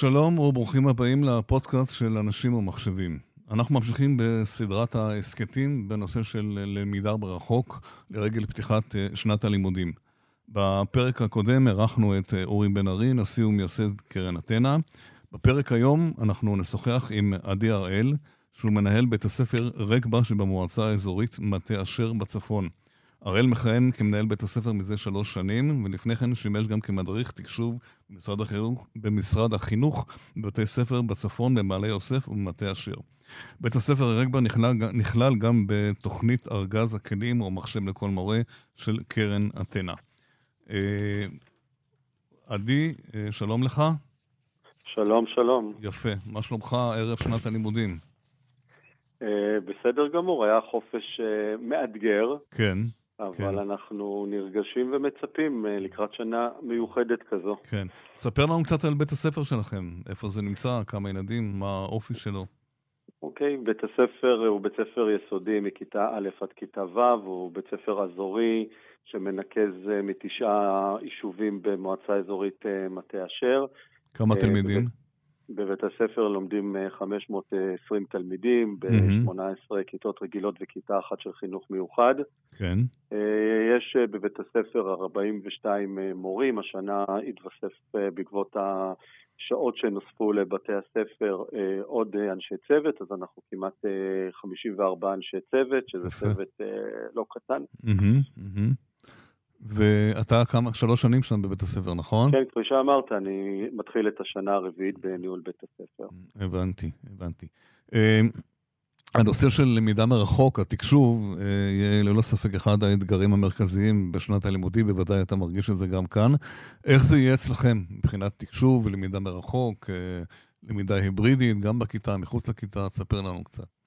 שלום וברוכים הבאים לפודקאסט של אנשים ומחשבים. אנחנו ממשיכים בסדרת ההסכתים בנושא של למידה ברחוק לרגל פתיחת אה, שנת הלימודים. בפרק הקודם אירחנו את אה, אורי בן ארי, נשיא ומייסד קרן אתנה. בפרק היום אנחנו נשוחח עם עדי הראל, שהוא מנהל בית הספר רגבה שבמועצה האזורית מטה אשר בצפון. הראל מכהן כמנהל בית הספר מזה שלוש שנים, ולפני כן שימש גם כמדריך תקשוב במשרד החינוך, במשרד החינוך בבתי ספר בצפון, במעלה יוסף ובמטה אשר. בית הספר רגבה נכלל, נכלל גם בתוכנית ארגז הכלים או מחשב לכל מורה של קרן אתנה. אה, עדי, אה, שלום לך. שלום, שלום. יפה. מה שלומך ערב שנת הלימודים? אה, בסדר גמור, היה חופש מאתגר. כן. אבל כן. אנחנו נרגשים ומצפים לקראת שנה מיוחדת כזו. כן. ספר לנו קצת על בית הספר שלכם, איפה זה נמצא, כמה ילדים, מה האופי שלו. אוקיי, בית הספר הוא בית ספר יסודי מכיתה א' עד כיתה ו', הוא בית ספר אזורי שמנקז מתשעה יישובים במועצה אזורית אה, מטה אשר. כמה אה, תלמידים? בבית הספר לומדים 520 אה, תלמידים, ב-18 כיתות רגילות וכיתה אחת של חינוך מיוחד. כן. יש בבית הספר 42 מורים, השנה התווסף בעקבות שעות שנוספו לבתי הספר אה, עוד אה, אנשי צוות, אז אנחנו כמעט אה, 54 אנשי צוות, שזה יפה. צוות אה, לא קטן. Mm-hmm, mm-hmm. ואתה כמה, שלוש שנים שם בבית הספר, נכון? כן, כפי שאמרת, אני מתחיל את השנה הרביעית בניהול בית הספר. הבנתי, הבנתי. אה, הנושא של למידה מרחוק, התקשוב, אה, יהיה ללא ספק אחד האתגרים המרכזיים בשנת הלימודים, בוודאי אתה מרגיש את זה גם כאן. איך זה יהיה אצלכם מבחינת תקשוב ולמידה מרחוק, אה, למידה היברידית, גם בכיתה, מחוץ לכיתה? תספר לנו קצת.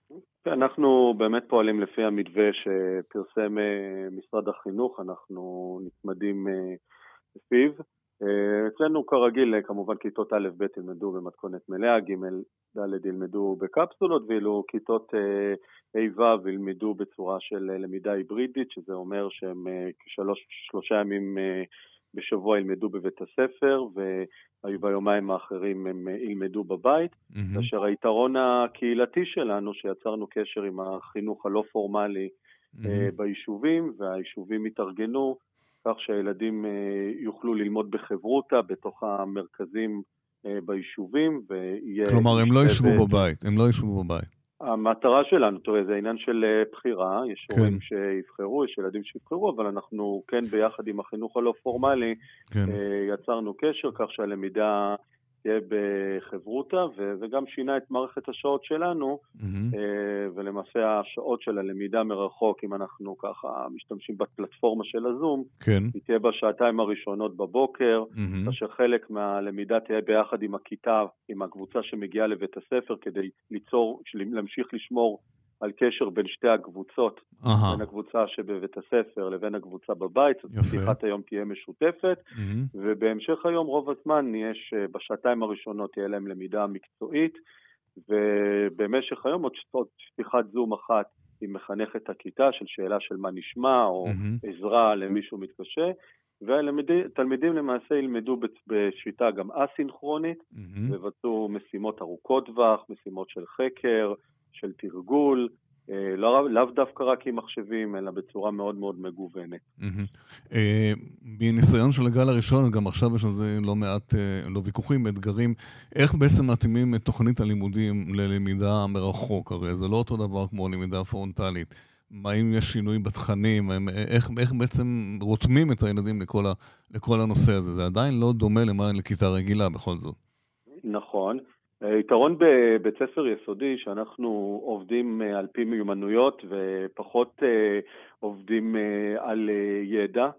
אנחנו באמת פועלים לפי המתווה שפרסם אה, משרד החינוך, אנחנו נצמדים לפיו. אצלנו כרגיל, כמובן כיתות א'-ב' ילמדו במתכונת מלאה, ג' ד' ילמדו בקפסולות, ואילו כיתות אה, ה'-ו' ילמדו בצורה של אה, למידה היברידית, שזה אומר שהם אה, כשלושה ימים בשבוע ילמדו בבית הספר, וביומיים האחרים הם ילמדו בבית, mm-hmm. כאשר היתרון הקהילתי שלנו, שיצרנו קשר עם החינוך הלא פורמלי mm-hmm. ביישובים, והיישובים התארגנו כך שהילדים יוכלו ללמוד בחברותא בתוך המרכזים אה, ביישובים, ויהיה... כלומר, הם לא ישבו בבית, הם לא ישבו בבית. המטרה שלנו, תראה, זה עניין של אה, בחירה, יש כן. הורים שיבחרו, יש ילדים שיבחרו, אבל אנחנו כן ביחד עם החינוך הלא פורמלי כן. אה, יצרנו קשר כך שהלמידה תהיה בחברותא, וזה גם שינה את מערכת השעות שלנו, mm-hmm. ולמעשה השעות של הלמידה מרחוק, אם אנחנו ככה משתמשים בפלטפורמה של הזום, כן. היא תהיה בשעתיים הראשונות בבוקר, mm-hmm. כאשר חלק מהלמידה תהיה ביחד עם הכיתה, עם הקבוצה שמגיעה לבית הספר, כדי ליצור, להמשיך לשמור על קשר בין שתי הקבוצות, Aha. בין הקבוצה שבבית הספר לבין הקבוצה בבית, אז פתיחת היום תהיה משותפת, mm-hmm. ובהמשך היום רוב הזמן יש, אה, בשעתיים הראשונות תהיה להם למידה מקצועית, ובמשך היום עוד, עוד פתיחת זום אחת עם מחנכת הכיתה של שאלה של מה נשמע, או mm-hmm. עזרה למישהו מתקשה, והתלמידים למעשה ילמדו בשיטה גם א-סינכרונית, mm-hmm. ויבצעו משימות ארוכות טווח, משימות של חקר, של תרגול, אה, לא, לאו דווקא רק עם מחשבים, אלא בצורה מאוד מאוד מגוונת. אה, מניסיון של הגל הראשון, גם עכשיו יש על זה לא מעט, אה, לא ויכוחים, אתגרים, איך בעצם מתאימים את תוכנית הלימודים ללמידה מרחוק? הרי זה לא אותו דבר כמו למידה פרונטלית. מה אם יש שינוי בתכנים? איך, איך בעצם רותמים את הילדים לכל, ה, לכל הנושא הזה? זה עדיין לא דומה למה לכיתה רגילה בכל זאת. נכון. יתרון בבית ספר יסודי שאנחנו עובדים אה, על פי מיומנויות ופחות אה, עובדים אה, על ידע.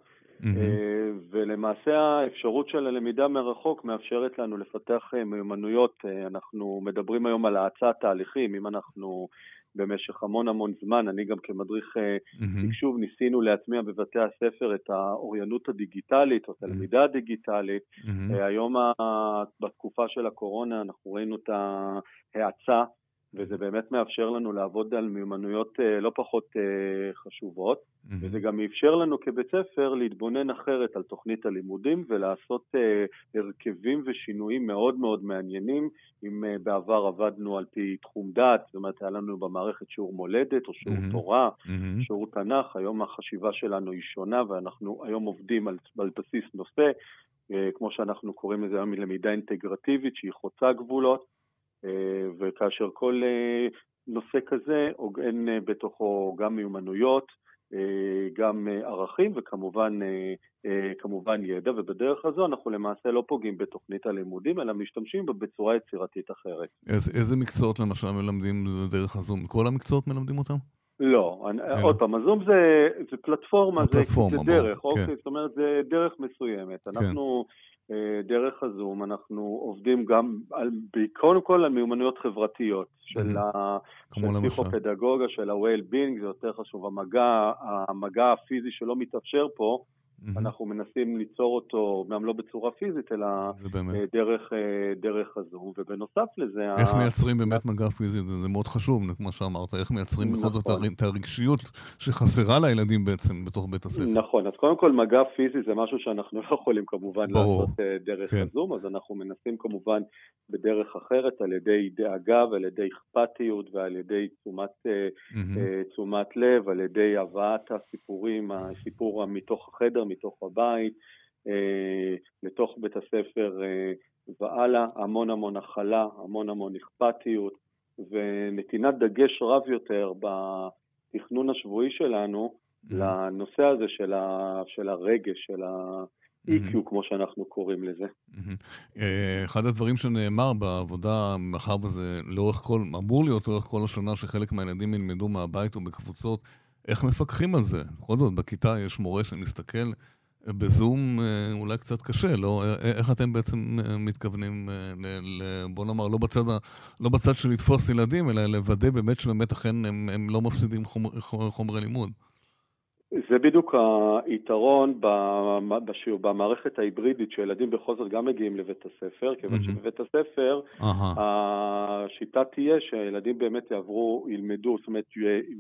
Mm-hmm. ולמעשה האפשרות של הלמידה מרחוק מאפשרת לנו לפתח מיומנויות. אנחנו מדברים היום על האצת תהליכים, אם אנחנו במשך המון המון זמן. אני גם כמדריך. תקשוב ניסינו להטמיע בבתי הספר את האוריינות הדיגיטלית או את הלמידה הדיגיטלית. היום בתקופה של הקורונה אנחנו ראינו את ההאצה וזה באמת מאפשר לנו לעבוד על מיומנויות אה, לא פחות אה, חשובות, mm-hmm. וזה גם אפשר לנו כבית ספר להתבונן אחרת על תוכנית הלימודים ולעשות אה, הרכבים ושינויים מאוד מאוד מעניינים. אם בעבר עבדנו על פי תחום דת, זאת אומרת היה לנו במערכת שיעור מולדת או שיעור mm-hmm. תורה, mm-hmm. שיעור תנ"ך, היום החשיבה שלנו היא שונה ואנחנו היום עובדים על, על בסיס נושא, כמו שאנחנו קוראים לזה היום למידה אינטגרטיבית שהיא חוצה גבולות. אה, וכאשר כל אה, נושא כזה עוגן אה, בתוכו גם מיומנויות, גם ערכים וכמובן כמובן ידע, ובדרך הזו אנחנו למעשה לא פוגעים בתוכנית הלימודים, אלא משתמשים בה בצורה יצירתית אחרת. איזה, איזה מקצועות למשל מלמדים דרך הזום? כל המקצועות מלמדים אותם? לא, אני, עוד פעם, הזום זה, זה פלטפורמה, זה, זה דרך, כן. אוקיי, זאת אומרת, זה דרך מסוימת. כן. אנחנו... אה, דרך הזום אנחנו עובדים גם, על, קודם כל על מיומנויות חברתיות של הפסיכופדגוגיה, של ה-well-being, זה יותר חשוב, המגע, המגע הפיזי שלא מתאפשר פה, Mm-hmm. אנחנו מנסים ליצור אותו, גם לא בצורה פיזית, אלא אה, דרך, אה, דרך הזום, ובנוסף לזה... איך ה... מייצרים באמת מגע פיזי? זה, זה מאוד חשוב, כמו שאמרת, איך מייצרים נכון. בכל זאת את הרגשיות שחסרה לילדים בעצם בתוך בית הספר. נכון, אז קודם כל מגע פיזי זה משהו שאנחנו לא יכולים כמובן ברור. לעשות אה, דרך כן. הזום, אז אנחנו מנסים כמובן בדרך אחרת, על ידי דאגה ועל ידי אכפתיות ועל ידי תשומת, mm-hmm. תשומת לב, על ידי הבאת הסיפורים, הסיפור מתוך החדר, מתוך הבית, אה, לתוך בית הספר אה, והלאה, המון המון הכלה, המון המון אכפתיות ונתינת דגש רב יותר בתכנון השבועי שלנו mm-hmm. לנושא הזה של, ה, של הרגש, של ה... EQ, mm-hmm. כמו שאנחנו קוראים לזה. Mm-hmm. אחד הדברים שנאמר בעבודה, מאחר וזה לאורך כל, אמור להיות לאורך כל השנה, שחלק מהילדים ילמדו מהבית ובקבוצות, איך מפקחים על זה? בכל זאת, בכיתה יש מורה שמסתכל בזום אה, אולי קצת קשה, לא? אה, איך אתם בעצם אה, מתכוונים, ל, ל, בוא נאמר, לא בצד, לא בצד של לתפוס ילדים, אלא לוודא באמת שבאמת אכן הם, הם לא מפסידים חומר, חומרי לימוד? זה בדיוק היתרון במערכת ההיברידית, שילדים בכל זאת גם מגיעים לבית הספר, כיוון mm-hmm. שבבית הספר השיטה תהיה שהילדים באמת יעברו, ילמדו, זאת אומרת,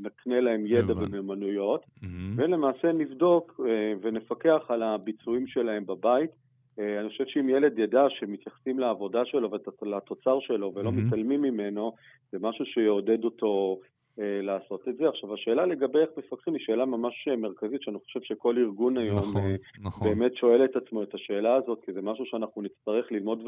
נקנה להם ידע ומיומנויות, mm-hmm. ולמעשה נבדוק אה, ונפקח על הביצועים שלהם בבית. אה, אני חושב שאם ילד ידע שמתייחסים לעבודה שלו ולתוצר שלו ולא mm-hmm. מתעלמים ממנו, זה משהו שיעודד אותו לעשות את זה. עכשיו, השאלה לגבי איך מפקחים היא שאלה ממש אה, מרכזית, שאני חושב שכל ארגון היום נכון, אה, נכון. באמת שואל את עצמו את השאלה הזאת, כי זה משהו שאנחנו נצטרך ללמוד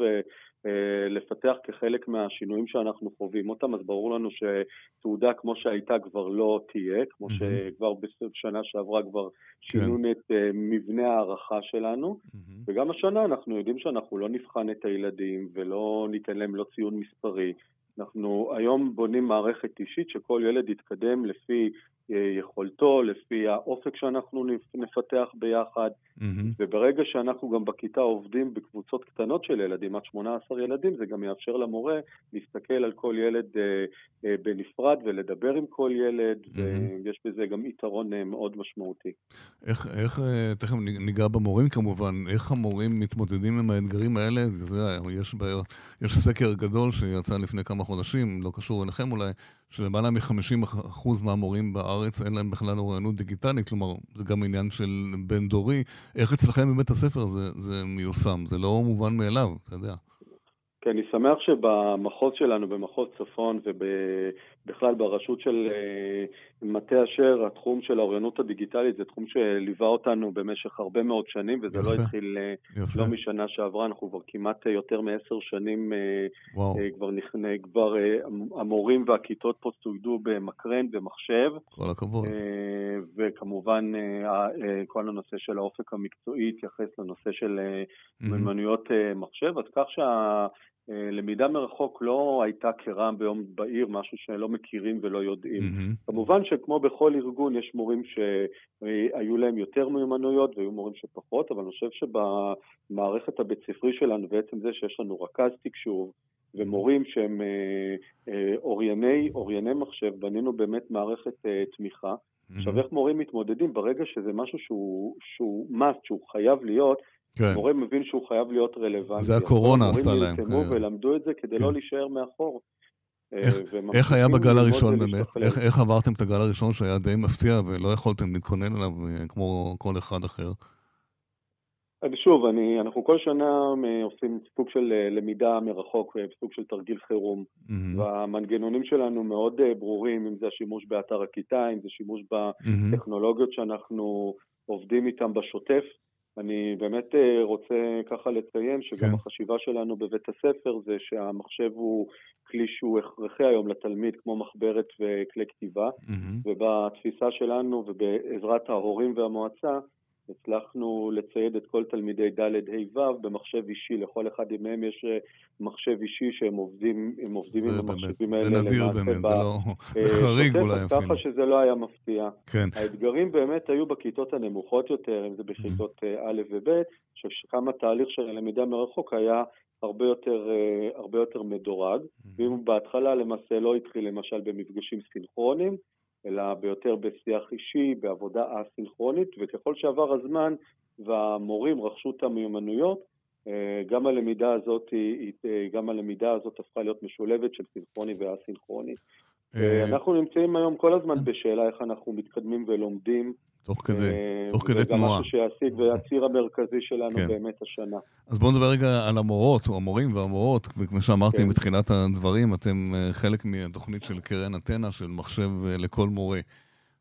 ולפתח כחלק מהשינויים שאנחנו חווים אותם, אז ברור לנו שתעודה כמו שהייתה כבר לא תהיה, כמו שכבר בשנה שעברה כבר כן. שינו את מבנה ההערכה שלנו, וגם השנה אנחנו יודעים שאנחנו לא נבחן את הילדים ולא ניתן להם לא ציון מספרי. אנחנו היום בונים מערכת אישית שכל ילד יתקדם לפי אה, יכולתו, לפי האופק שאנחנו נפתח ביחד, mm-hmm. וברגע שאנחנו גם בכיתה עובדים בקבוצות קטנות של ילדים, עד 18 ילדים, זה גם יאפשר למורה להסתכל על כל ילד אה, אה, בנפרד ולדבר עם כל ילד, mm-hmm. ויש בזה גם יתרון מאוד משמעותי. איך, איך, תכף ניגע במורים כמובן, איך המורים מתמודדים עם האתגרים האלה? זה, יש, בעיות, יש סקר גדול שיצא לפני כמה חודשים, לא קשור אליכם אולי, שלמעלה מ-50% מהמורים בארץ אין להם בכלל אוריינות דיגיטלית, כלומר, זה גם עניין של בין דורי. איך אצלכם בבית הספר זה, זה מיושם? זה לא מובן מאליו, אתה יודע. כי אני שמח שבמחוז שלנו, במחוז צפון ובכלל ברשות של אה, מטה אשר, התחום של האוריינות הדיגיטלית זה תחום שליווה אותנו במשך הרבה מאוד שנים, וזה לא יפה, לא התחיל אה, יפה. לא משנה שעברה, אנחנו כבר כמעט יותר מעשר שנים אה, וואו. כבר נכנע, כבר המורים והכיתות פה צוידו במקרן ומחשב. כל הכבוד. וכמובן כל הנושא של האופק המקצועי התייחס לנושא של מיומנויות. מחשב, אז כך שה... אה, למידה מרחוק לא הייתה כרעם ביום בהיר, משהו שלא מכירים ולא יודעים. Mm-hmm. כמובן שכמו בכל ארגון יש מורים שהיו להם יותר מיומנויות והיו מורים שפחות, אבל אני חושב שבמערכת הבית ספרי שלנו, בעצם זה שיש לנו רכז תקשוב ומורים שהם אה, אה, אורייני, אורייני מחשב, בנינו באמת מערכת תמיכה. Mm-hmm. עכשיו, איך מורים מתמודדים? ברגע שזה משהו שהוא, שהוא must, שהוא חייב להיות, כן. מורה מבין שהוא חייב להיות רלוונטי. זה הקורונה עשתה להם. מורים נרתמו כן. ולמדו את זה כדי כן. לא להישאר מאחור. איך, איך היה בגל הראשון באמת? איך, איך עברתם את הגל הראשון שהיה די מפתיע ולא יכולתם להתכונן אליו כמו כל אחד אחר? שוב, אני, אנחנו כל שנה עושים סוג של אה, למידה מרחוק, אה, סוג של תרגיל חירום, mm-hmm. והמנגנונים שלנו מאוד אה, ברורים, אם זה השימוש באתר הכיתה, אם זה שימוש בטכנולוגיות שאנחנו עובדים איתן בשוטף. אני באמת רוצה ככה לציין שגם כן. החשיבה שלנו בבית הספר זה שהמחשב הוא כלי שהוא הכרחי היום לתלמיד, כמו מחברת וכלי כתיבה, mm-hmm. ובתפיסה שלנו ובעזרת ההורים והמועצה, הצלחנו לצייד את כל תלמידי ד' ה' ו' במחשב אישי, לכל אחד מהם יש אה, מחשב אישי שהם עובדים, הם עובדים עם המחשבים האלה. זה נדיר באמת, זה לא... זה אה, חריג אולי אפילו. ככה שזה לא היה מפתיע. כן. האתגרים באמת היו בכיתות הנמוכות יותר, אם זה בכיתות אה, א' וב', שכמה תהליך של הלמידה מרחוק היה הרבה יותר, הרבה יותר מדורג, ואם בהתחלה למעשה לא התחיל למשל במפגשים סינכרונים, אלא ביותר בשיח אישי, בעבודה א-סינכרונית, וככל שעבר הזמן והמורים רכשו את המיומנויות, אה, גם הלמידה הזאת, אה, גם הלמידה הזאת הפכה להיות משולבת של סינכרוני ואסינכרוני. אה, אנחנו נמצאים היום כל הזמן בשאלה איך אנחנו מתקדמים ולומדים תוך כדי, אה, תוך כדי תנועה. וגם משהו שיעסיק, והציר המרכזי שלנו כן. באמת השנה. אז בואו נדבר רגע על המורות, או המורים והמורות, וכמו שאמרתי כן. בתחילת הדברים, אתם אה, חלק מהתוכנית של קרן אתנה, של מחשב לכל מורה.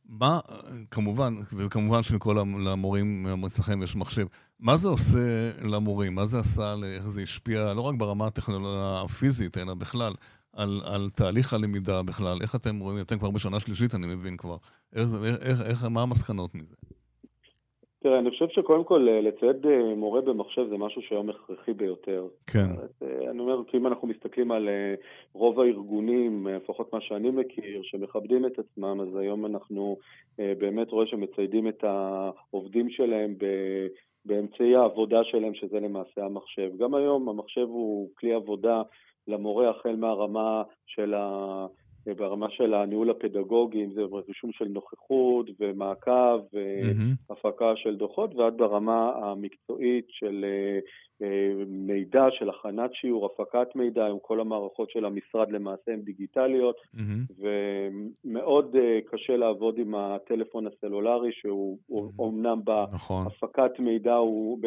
מה, כמובן, וכמובן שלכל המורים אצלכם יש מחשב, מה זה עושה למורים? מה זה עשה, איך זה השפיע, לא רק ברמה הפיזית, אלא בכלל, על, על תהליך הלמידה בכלל? איך אתם רואים, אתם כבר בשנה שלישית, אני מבין כבר. איך, איך, איך, מה המסקנות מזה? תראה, אני חושב שקודם כל אה, לצייד אה, מורה במחשב זה משהו שהיום הכרחי ביותר. כן. אה, אני אומר, כי אם אנחנו מסתכלים על רוב הארגונים, לפחות מה שאני מכיר, שמכבדים את עצמם, אז היום אנחנו באמת רואים שמציידים את העובדים שלהם באמצעי העבודה שלהם, שזה למעשה המחשב. גם היום המחשב הוא כלי עבודה למורה החל מהרמה של ה... ברמה של הניהול הפדגוגי, אם זה רישום של נוכחות ומעקב והפקה mm-hmm. של דוחות, ועד ברמה המקצועית של אה, מידע, של הכנת שיעור, הפקת מידע, עם כל המערכות של המשרד למעשה הן דיגיטליות, mm-hmm. ומאוד אה, קשה לעבוד עם הטלפון הסלולרי, שהוא mm-hmm. אומנם נכון. בהפקת מידע, הוא,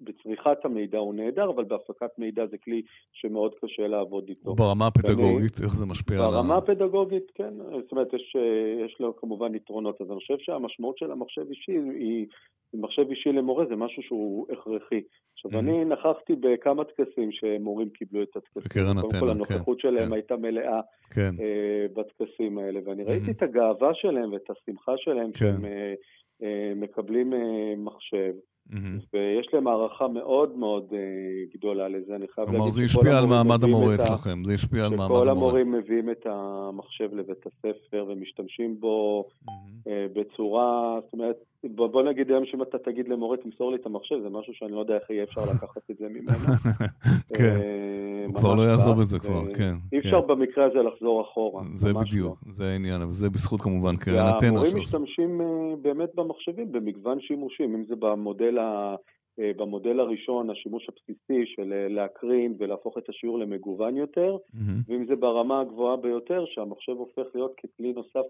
בצריכת המידע הוא נהדר, אבל בהפקת מידע זה כלי שמאוד קשה לעבוד איתו. ברמה הפדגוגית, ואני, איך זה משפיע על ה... ברמה הפדגוגית, כן, זאת אומרת, יש, אה, יש לו כמובן יתרונות, אז אני חושב שהמשמעות של המחשב אישי היא מחשב אישי למורה זה משהו שהוא הכרחי. עכשיו, אני נכחתי בכמה טקסים שמורים קיבלו את הטקסים. בקרן אתנה, כן. קודם כל, הנוכחות כן, שלהם כן. הייתה מלאה כן. uh, בטקסים האלה, ואני ראיתי את הגאווה שלהם ואת השמחה שלהם כן. שהם uh, uh, מקבלים uh, מחשב. Mm-hmm. ויש להם הערכה מאוד מאוד uh, גדולה לזה, אני חייב להגיד. כלומר, זה השפיע על מעמד המורה אצלכם, זה השפיע על מעמד המורה. שכל המורים מביאים את המחשב לבית הספר ומשתמשים בו mm-hmm. uh, בצורה, זאת אומרת, בוא נגיד היום שאם אתה תגיד למורה, תמסור לי את המחשב, זה משהו שאני לא יודע איך יהיה אפשר לקחת את זה ממנו. כן, אה, הוא כבר לא יעזוב את זה כבר, כן. אי אפשר כן. במקרה הזה לחזור אחורה. זה בדיוק, לא. זה העניין, וזה בזכות כמובן קרן אתנה. והמורים משתמשים אה, באמת במחשבים במגוון שימושים, אם זה במודל ה... אה, במודל הראשון, השימוש הבסיסי של להקרין ולהפוך את השיעור למגוון יותר, mm-hmm. ואם זה ברמה הגבוהה ביותר, שהמחשב הופך להיות ככלי נוסף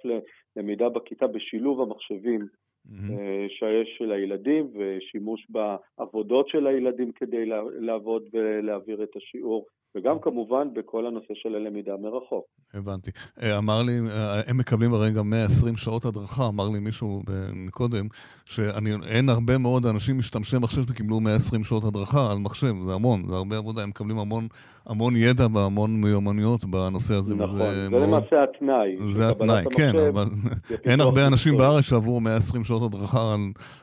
ללמידה בכיתה בשילוב המחשבים mm-hmm. שיש של הילדים ושימוש בעבודות של הילדים כדי לעבוד ולהעביר את השיעור. וגם כמובן בכל הנושא של הלמידה מרחוק. הבנתי. אה, אמר לי, אה, הם מקבלים הרי גם 120 שעות הדרכה, אמר לי מישהו קודם, שאין הרבה מאוד אנשים משתמשי מחשב שקיבלו 120 שעות הדרכה על מחשב, זה המון, זה הרבה עבודה, הם מקבלים המון, המון ידע והמון מיומנויות בנושא הזה. נכון, זה מאוד... למעשה התנאי. זה התנאי, כן, אבל אין הרבה אנשים בארץ שעברו 120 שעות הדרכה על,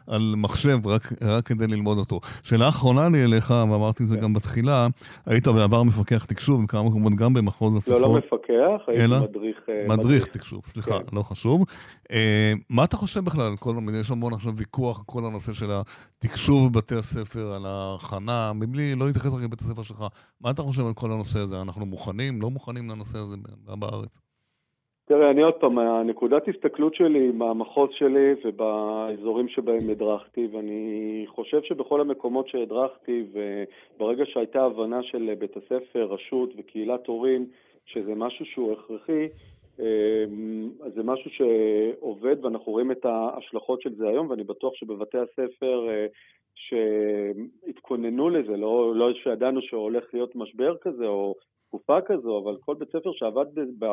על מחשב רק, רק כדי ללמוד אותו. שאלה אחרונה לי אליך, ואמרתי את זה כן. גם בתחילה, היית בעבר מפקח תקשוב, בכמה מקומות גם במחוז הצפון. לא, לא מפקח, הייתי מדריך. אה, מדריך מדריך תקשוב, סליחה, כן. לא חשוב. אה, מה אתה חושב בכלל על כל המיני, יש המון עכשיו ויכוח, כל הנושא של התקשוב בבתי הספר, על ההכנה, מבלי, לא להתייחס רק לבית הספר שלך. מה אתה חושב על כל הנושא הזה? אנחנו מוכנים, לא מוכנים לנושא הזה בארץ? תראה, אני עוד פעם, הנקודת הסתכלות שלי מהמחוז שלי ובאזורים שבהם הדרכתי, ואני חושב שבכל המקומות שהדרכתי, וברגע שהייתה הבנה של בית הספר, רשות וקהילת הורים, שזה משהו שהוא הכרחי, אז זה משהו שעובד ואנחנו רואים את ההשלכות של זה היום, ואני בטוח שבבתי הספר שהתכוננו לזה, לא, לא שידענו שהולך להיות משבר כזה או תקופה כזו, אבל כל בית ספר שעבד ב,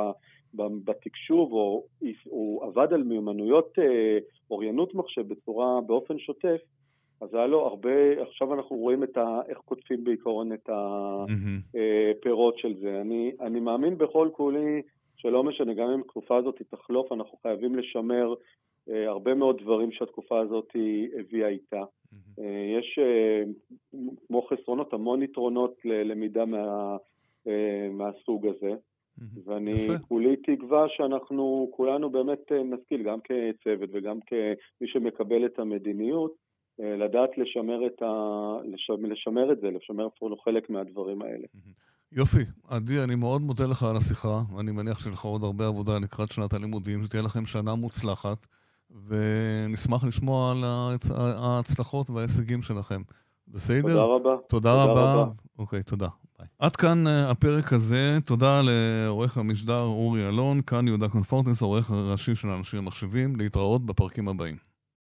ב, בתקשוב או הוא עבד על מיומנויות אה, אוריינות מחשב בצורה, באופן שוטף, אז היה לו הרבה, עכשיו אנחנו רואים את ה, איך קוטפים בעיקרון את הפירות mm-hmm. של זה. אני, אני מאמין בכל כולי שלא משנה, גם אם התקופה הזאת תחלוף, אנחנו חייבים לשמר אה, הרבה מאוד דברים שהתקופה הזאת הביאה איתה. Mm-hmm. אה, יש אה, כמו חסרונות, המון יתרונות ללמידה מה, אה, מהסוג הזה. ואני כולי תקווה שאנחנו כולנו באמת אה, נשכיל, גם כצוות וגם כמי שמקבל את המדיניות, אה, לדעת לשמר את, ה... לשמר, לשמר את זה, לשמר אפילו חלק מהדברים האלה. יופי. עדי, אני מאוד מודה לך על השיחה. אני מניח שיש לך עוד הרבה עבודה לקראת שנת הלימודים, שתהיה לכם שנה מוצלחת, ונשמח לשמוע על ההצלחות וההישגים שלכם. בסדר? תודה רבה. תודה, תודה רבה. אוקיי, תודה. ביי. עד כאן אה, הפרק הזה. תודה לעורך המשדר אורי אלון, כאן יהודה קונפורטנס, העורך הראשי של אנשים המחשבים. להתראות בפרקים הבאים.